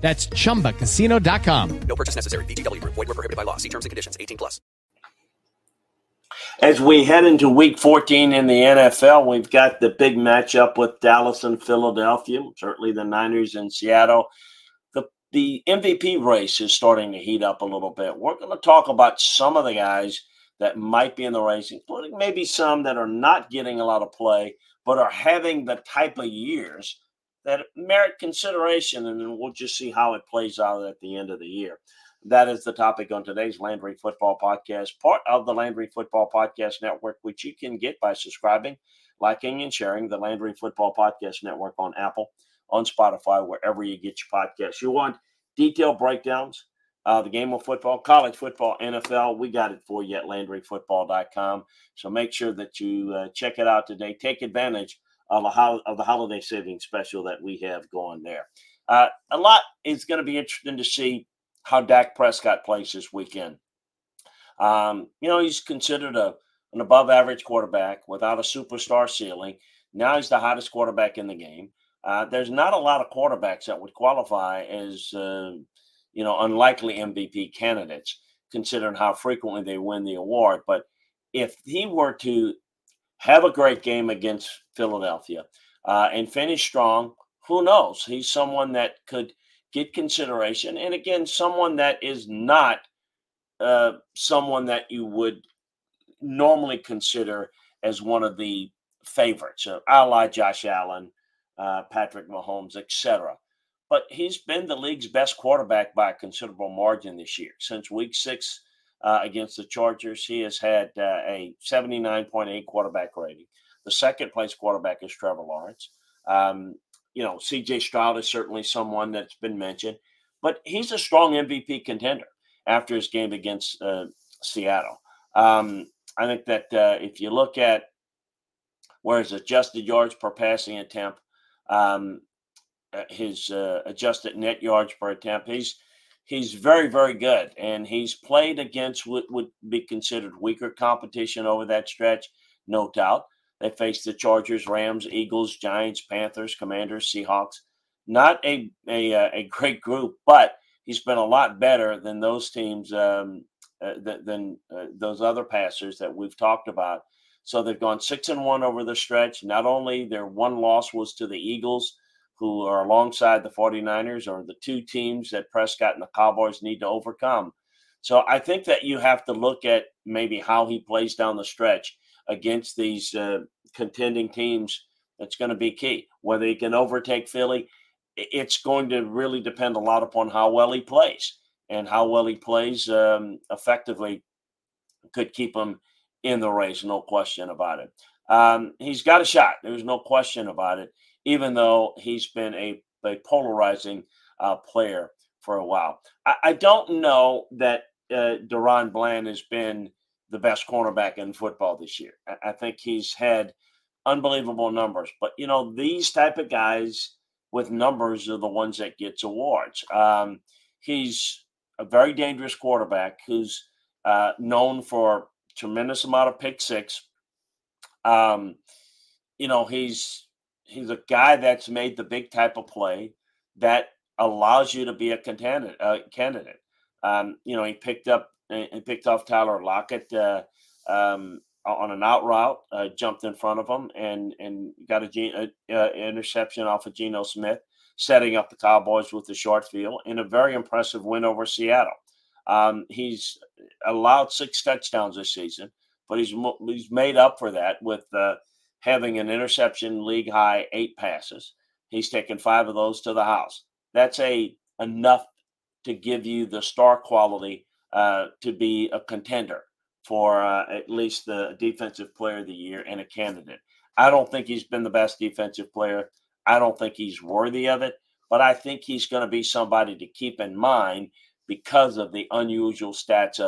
That's chumbacasino.com. No purchase necessary. VGW Group. Void were prohibited by law. See terms and conditions. 18 plus. As we head into week 14 in the NFL, we've got the big matchup with Dallas and Philadelphia, certainly the Niners and Seattle. The, the MVP race is starting to heat up a little bit. We're going to talk about some of the guys that might be in the race, including maybe some that are not getting a lot of play, but are having the type of years that merit consideration, and then we'll just see how it plays out at the end of the year. That is the topic on today's Landry Football Podcast, part of the Landry Football Podcast Network, which you can get by subscribing, liking, and sharing the Landry Football Podcast Network on Apple, on Spotify, wherever you get your podcasts. You want detailed breakdowns, uh, the game of football, college football, NFL, we got it for you at LandryFootball.com. So make sure that you uh, check it out today. Take advantage of, a ho- of the holiday savings special that we have going there. Uh, a lot is going to be interesting to see how Dak Prescott plays this weekend. Um, you know, he's considered a an above average quarterback without a superstar ceiling. Now he's the hottest quarterback in the game. Uh, there's not a lot of quarterbacks that would qualify as, uh, you know, unlikely MVP candidates, considering how frequently they win the award. But if he were to have a great game against Philadelphia uh, and finish strong, who knows? He's someone that could get consideration. And again, someone that is not uh, someone that you would normally consider as one of the favorites, uh, a la Josh Allen, uh, Patrick Mahomes, etc. But he's been the league's best quarterback by a considerable margin this year. Since week six uh, against the Chargers, he has had uh, a 79.8 quarterback rating. The second place quarterback is Trevor Lawrence. Um, you know, CJ Stroud is certainly someone that's been mentioned, but he's a strong MVP contender after his game against uh, Seattle. Um, I think that uh, if you look at where his adjusted yards per passing attempt, um, uh, his adjusted net yards per attempt, he's he's very very good, and he's played against what would be considered weaker competition over that stretch, no doubt. They faced the Chargers, Rams, Eagles, Giants, Panthers, Commanders, Seahawks. Not a a, uh, a great group, but he's been a lot better than those teams um, uh, th- than uh, those other passers that we've talked about. So they've gone six and one over the stretch. Not only their one loss was to the Eagles, who are alongside the 49ers, or the two teams that Prescott and the Cowboys need to overcome. So I think that you have to look at maybe how he plays down the stretch against these uh, contending teams. That's going to be key. Whether he can overtake Philly, it's going to really depend a lot upon how well he plays and how well he plays um, effectively could keep him in the race, no question about it. Um, he's got a shot. There's no question about it, even though he's been a, a polarizing uh, player for a while. I, I don't know that uh, DaRon Bland has been the best cornerback in football this year. I, I think he's had unbelievable numbers, but you know these type of guys with numbers are the ones that gets awards. Um, he's a very dangerous quarterback who's uh, known for tremendous amount of pick six. Um, you know, he's he's a guy that's made the big type of play that allows you to be a candidate. Uh, candidate. Um, you know, he picked up he picked off Tyler Lockett uh, um, on an out route, uh, jumped in front of him, and and got a, a, a interception off of Geno Smith setting up the Cowboys with the short field in a very impressive win over Seattle. Um, he's allowed six touchdowns this season, but he's he's made up for that with uh, having an interception league high eight passes. He's taken five of those to the house. That's a enough to give you the star quality uh, to be a contender for uh, at least the defensive player of the year and a candidate. I don't think he's been the best defensive player. I don't think he's worthy of it, but I think he's going to be somebody to keep in mind because of the unusual stats.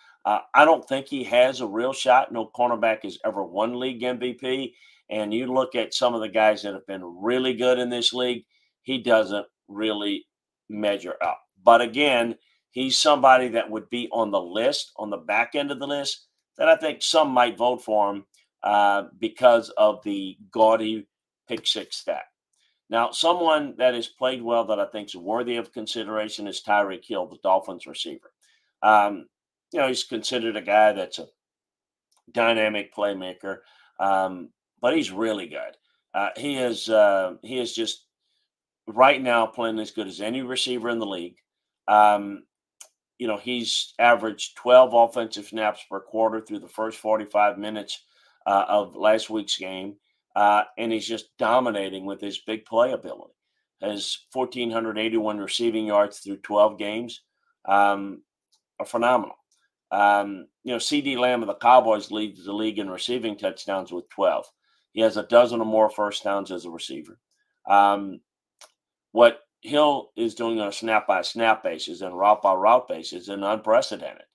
Uh, I don't think he has a real shot. No cornerback has ever won league MVP. And you look at some of the guys that have been really good in this league, he doesn't really measure up. But again, he's somebody that would be on the list, on the back end of the list that I think some might vote for him uh, because of the gaudy pick six stat. Now, someone that has played well that I think is worthy of consideration is Tyreek Hill, the Dolphins receiver. Um, you know, he's considered a guy that's a dynamic playmaker, um, but he's really good. Uh, he is uh, he is just right now playing as good as any receiver in the league. Um, you know, he's averaged 12 offensive snaps per quarter through the first 45 minutes uh, of last week's game. Uh, and he's just dominating with his big play ability. Has 1,481 receiving yards through 12 games um, are phenomenal. Um, you know, CeeDee Lamb of the Cowboys leads the league in receiving touchdowns with 12. He has a dozen or more first downs as a receiver. Um, what Hill is doing on a snap by snap basis and route by route basis is unprecedented.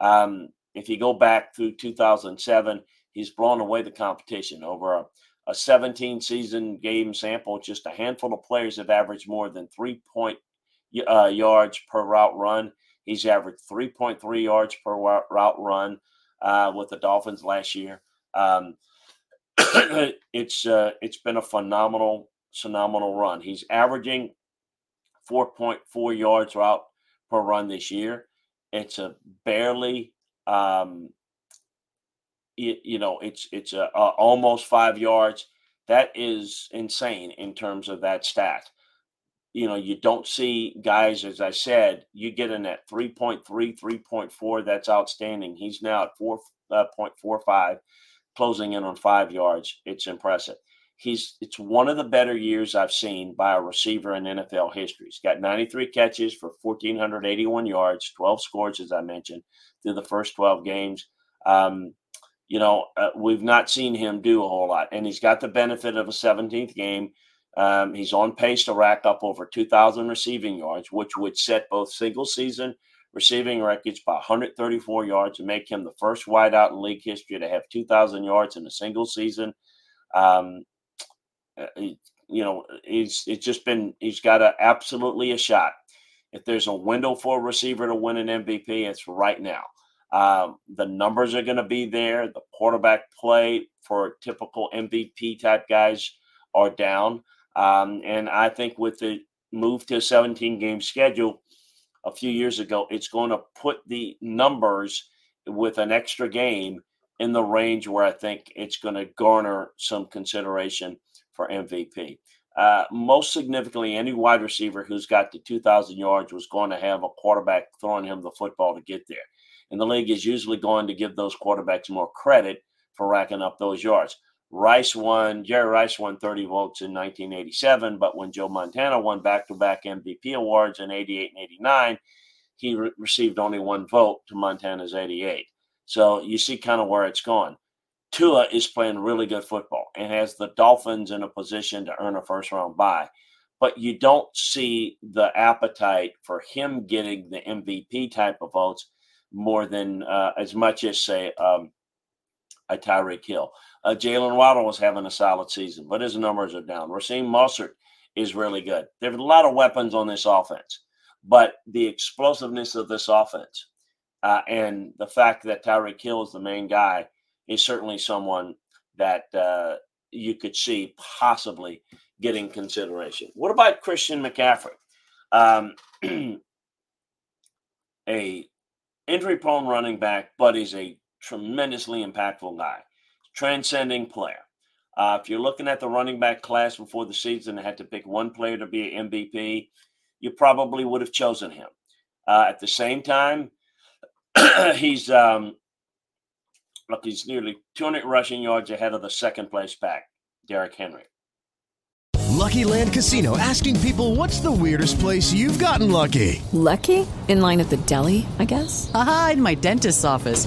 Um, if you go back through 2007, he's blown away the competition over a, a 17 season game sample. Just a handful of players have averaged more than three point uh, yards per route run. He's averaged 3.3 yards per route run uh, with the Dolphins last year. Um, it's uh, it's been a phenomenal phenomenal run. He's averaging 4.4 yards route per run this year. It's a barely, um, it, you know, it's it's a, a almost five yards. That is insane in terms of that stat. You know, you don't see guys, as I said, you get in at 3.3, 3.4. That's outstanding. He's now at 4.45, uh, closing in on five yards. It's impressive he's it's one of the better years I've seen by a receiver in NFL history. He's got 93 catches for 1,481 yards, 12 scores, as I mentioned, through the first 12 games. Um, you know, uh, we've not seen him do a whole lot, and he's got the benefit of a 17th game. Um, he's on pace to rack up over 2,000 receiving yards, which would set both single season receiving records by 134 yards and make him the first wideout in league history to have 2,000 yards in a single season. Um, uh, you know, he's it's just been he's got a absolutely a shot. If there's a window for a receiver to win an MVP, it's right now. Um, the numbers are going to be there. The quarterback play for typical MVP type guys are down, um, and I think with the move to a 17 game schedule a few years ago, it's going to put the numbers with an extra game in the range where I think it's going to garner some consideration for MVP. Uh, most significantly, any wide receiver who's got the 2,000 yards was going to have a quarterback throwing him the football to get there. And the league is usually going to give those quarterbacks more credit for racking up those yards. Rice won, Jerry Rice won 30 votes in 1987, but when Joe Montana won back to back MVP awards in 88 and 89, he re- received only one vote to Montana's 88. So you see kind of where it's gone. Tua is playing really good football and has the Dolphins in a position to earn a first round bye. But you don't see the appetite for him getting the MVP type of votes more than uh, as much as, say, um, a Tyreek Hill. Uh, Jaylen Waddle was having a solid season, but his numbers are down. Raheem Mostert is really good. There's a lot of weapons on this offense, but the explosiveness of this offense uh, and the fact that Tyreek Hill is the main guy is certainly someone that uh, you could see possibly getting consideration. What about Christian McCaffrey? Um, a injury prone running back, but he's a tremendously impactful guy, transcending player. Uh, if you're looking at the running back class before the season and had to pick one player to be an MVP, you probably would have chosen him. Uh, at the same time, he's um, look, he's nearly 200 rushing yards ahead of the second place back, Derrick Henry. Lucky Land Casino asking people what's the weirdest place you've gotten lucky? Lucky? In line at the deli, I guess? Aha, in my dentist's office.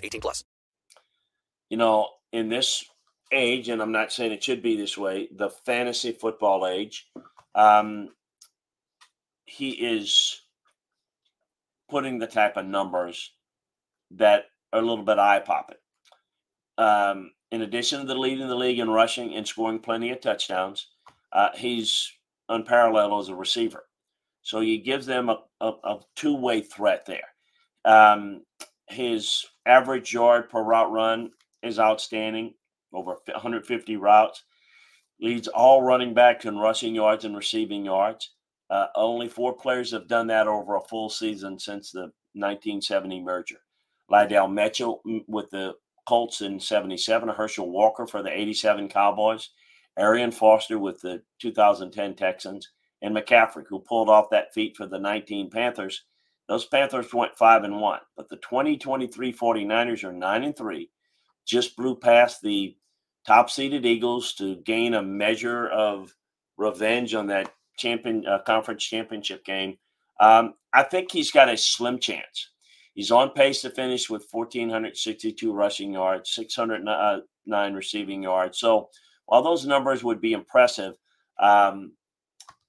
18 plus. You know, in this age, and I'm not saying it should be this way, the fantasy football age, um, he is putting the type of numbers that are a little bit eye popping. Um, in addition to the leading the league in rushing and scoring plenty of touchdowns, uh, he's unparalleled as a receiver. So he gives them a, a, a two way threat there. Um, his average yard per route run is outstanding, over 150 routes. Leads all running backs in rushing yards and receiving yards. Uh, only four players have done that over a full season since the 1970 merger. Lydell Mitchell mm, with the Colts in 77, Herschel Walker for the 87 Cowboys, Arian Foster with the 2010 Texans, and McCaffrey, who pulled off that feat for the 19 Panthers. Those Panthers went 5 and 1, but the 2023 49ers are 9 and 3, just blew past the top seeded Eagles to gain a measure of revenge on that champion uh, conference championship game. Um, I think he's got a slim chance. He's on pace to finish with 1,462 rushing yards, 609 receiving yards. So while those numbers would be impressive um,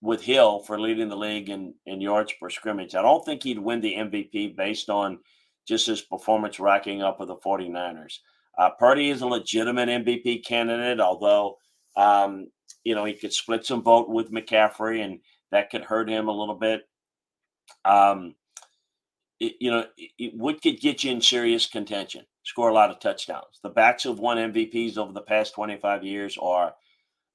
with Hill for leading the league in, in yards per scrimmage, I don't think he'd win the MVP based on just his performance racking up with the 49ers. Uh, Purdy is a legitimate MVP candidate, although, um, you know, he could split some vote with McCaffrey and that could hurt him a little bit. Um, it, you know, it, what could get you in serious contention? Score a lot of touchdowns. The backs who've won MVPs over the past 25 years are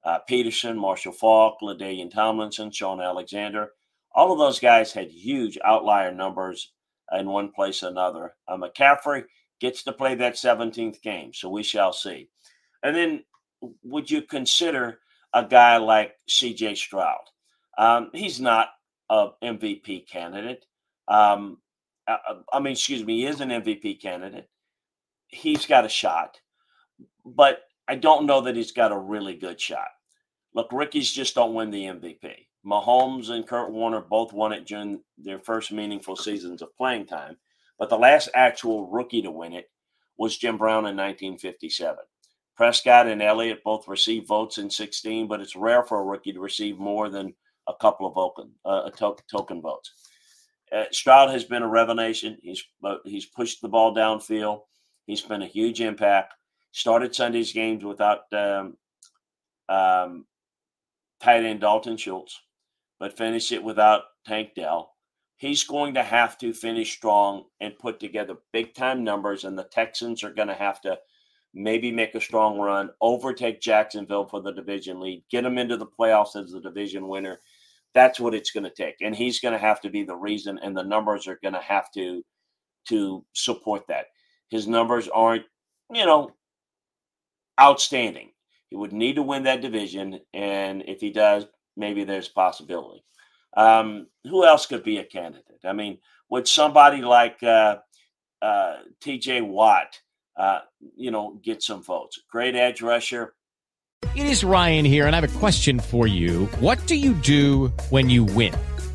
uh, Peterson, Marshall Faulk, LaDainian Tomlinson, Shaun Alexander. All of those guys had huge outlier numbers in one place or another. Uh, McCaffrey gets to play that 17th game, so we shall see. And then would you consider a guy like CJ Stroud? Um, he's not a MVP candidate. Um, uh, uh, I mean, excuse me, he is an MVP candidate. He's got a shot, but I don't know that he's got a really good shot. Look, rookies just don't win the MVP. Mahomes and Kurt Warner both won it during their first meaningful seasons of playing time, but the last actual rookie to win it was Jim Brown in 1957. Prescott and Elliott both received votes in 16, but it's rare for a rookie to receive more than a couple of token, uh, token votes. uh, Stroud has been a revelation. He's uh, he's pushed the ball downfield. He's been a huge impact. Started Sunday's games without um, um, tight end Dalton Schultz, but finish it without Tank Dell. He's going to have to finish strong and put together big time numbers, and the Texans are going to have to maybe make a strong run, overtake Jacksonville for the division lead, get them into the playoffs as the division winner. That's what it's going to take, and he's going to have to be the reason, and the numbers are going to have to to support that. His numbers aren't, you know, outstanding. He would need to win that division, and if he does, maybe there's possibility. Um, who else could be a candidate? I mean, would somebody like uh, uh, T.J. Watt, uh, you know, get some votes? Great edge rusher. It is Ryan here, and I have a question for you. What do you do when you win?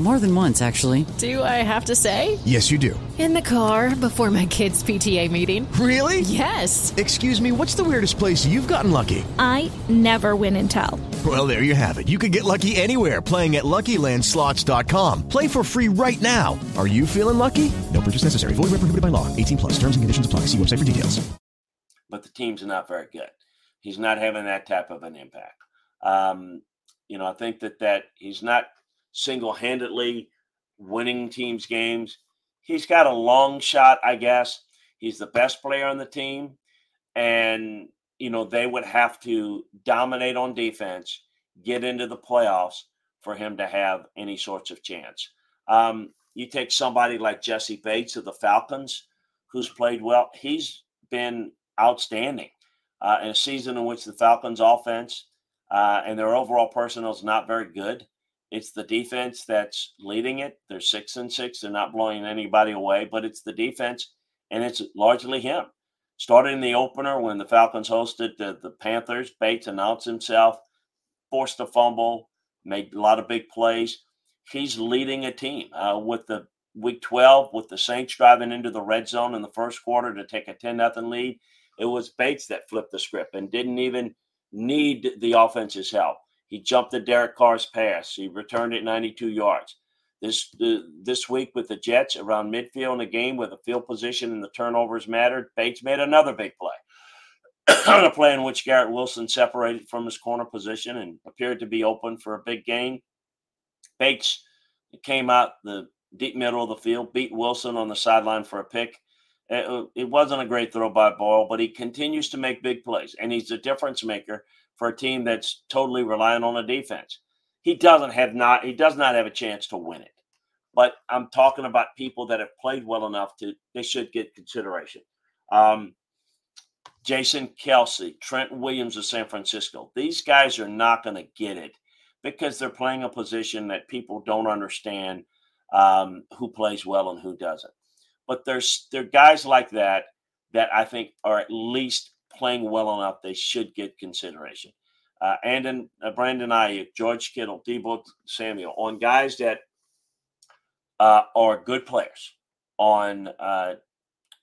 More than once, actually. Do I have to say? Yes, you do. In the car before my kids' PTA meeting. Really? Yes. Excuse me, what's the weirdest place you've gotten lucky? I never win and tell. Well, there you have it. You can get lucky anywhere playing at LuckyLandSlots.com. Play for free right now. Are you feeling lucky? No purchase necessary. Void where prohibited by law. 18 plus. Terms and conditions apply. See website for details. But the team's not very good. He's not having that type of an impact. Um, you know, I think that that he's not single-handedly winning teams games. He's got a long shot, I guess. He's the best player on the team, and you know they would have to dominate on defense, get into the playoffs for him to have any sorts of chance. Um, you take somebody like Jessie Bates of the Falcons, who's played well. He's been outstanding uh, in a season in which the Falcons' offense uh, and their overall personnel is not very good. It's the defense that's leading it. They're six and six. They're not blowing anybody away, but it's the defense, and it's largely him. Started in the opener when the Falcons hosted the, the Panthers. Bates announced himself, forced a fumble, made a lot of big plays. He's leading a team uh, with the week 12 with the Saints driving into the red zone in the first quarter to take a 10 nothing lead. It was Bates that flipped the script and didn't even need the offense's help. He jumped the Derek Carr's pass. He returned it 92 yards. This uh, this week with the Jets around midfield in a game where the field position and the turnovers mattered, Bates made another big play. on a play in which Garrett Wilson separated from his corner position and appeared to be open for a big gain. Bates came out the deep middle of the field, beat Wilson on the sideline for a pick. It, wasn't a great throw by Boyle, but he continues to make big plays, and he's a difference maker for a team that's totally relying on a defense. He doesn't have not he does not have a chance to win it. But I'm talking about people that have played well enough to they should get consideration. Um, Jason Kelce, Trent Williams of San Francisco. These guys are not going to get it because they're playing a position that people don't understand um, who plays well and who doesn't. But there's there are guys like that that I think are at least playing well enough. They should get consideration. Uh, and then uh, Brandon Aiyuk, George Kittle, Deebo Samuel, on guys that uh, are good players on uh,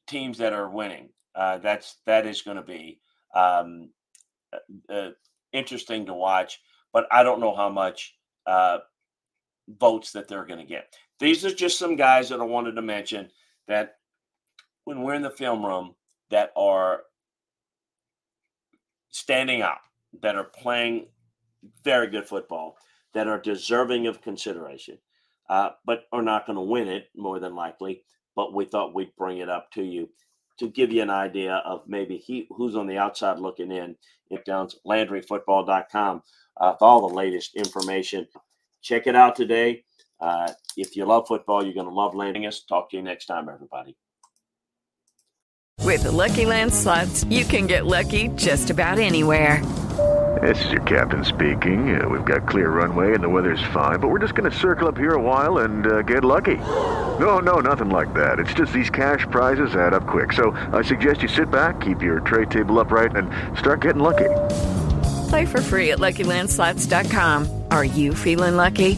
teams that are winning. Uh, that's that is going to be um, uh, interesting to watch, but I don't know how much votes that they're going to get. These are just some guys that I wanted to mention that when we're in the film room that are standing out, that are playing very good football, that are deserving of consideration, uh, but are not going to win it more than likely. But we thought we'd bring it up to you to give you an idea of maybe he who's on the outside looking in. It down LandryFootball.com uh, with all the latest information. Check it out today. Uh, if you love football, you're going to love landing us. Talk to you next time, everybody. With the Lucky Land slots, you can get lucky just about anywhere. This is your captain speaking. Uh, we've got clear runway and the weather's fine, but we're just going to circle up here a while and uh, get lucky. No, no, nothing like that. It's just these cash prizes add up quick. So I suggest you sit back, keep your tray table upright, and start getting lucky. Play for free at LuckyLandSlots.com. Are you feeling lucky?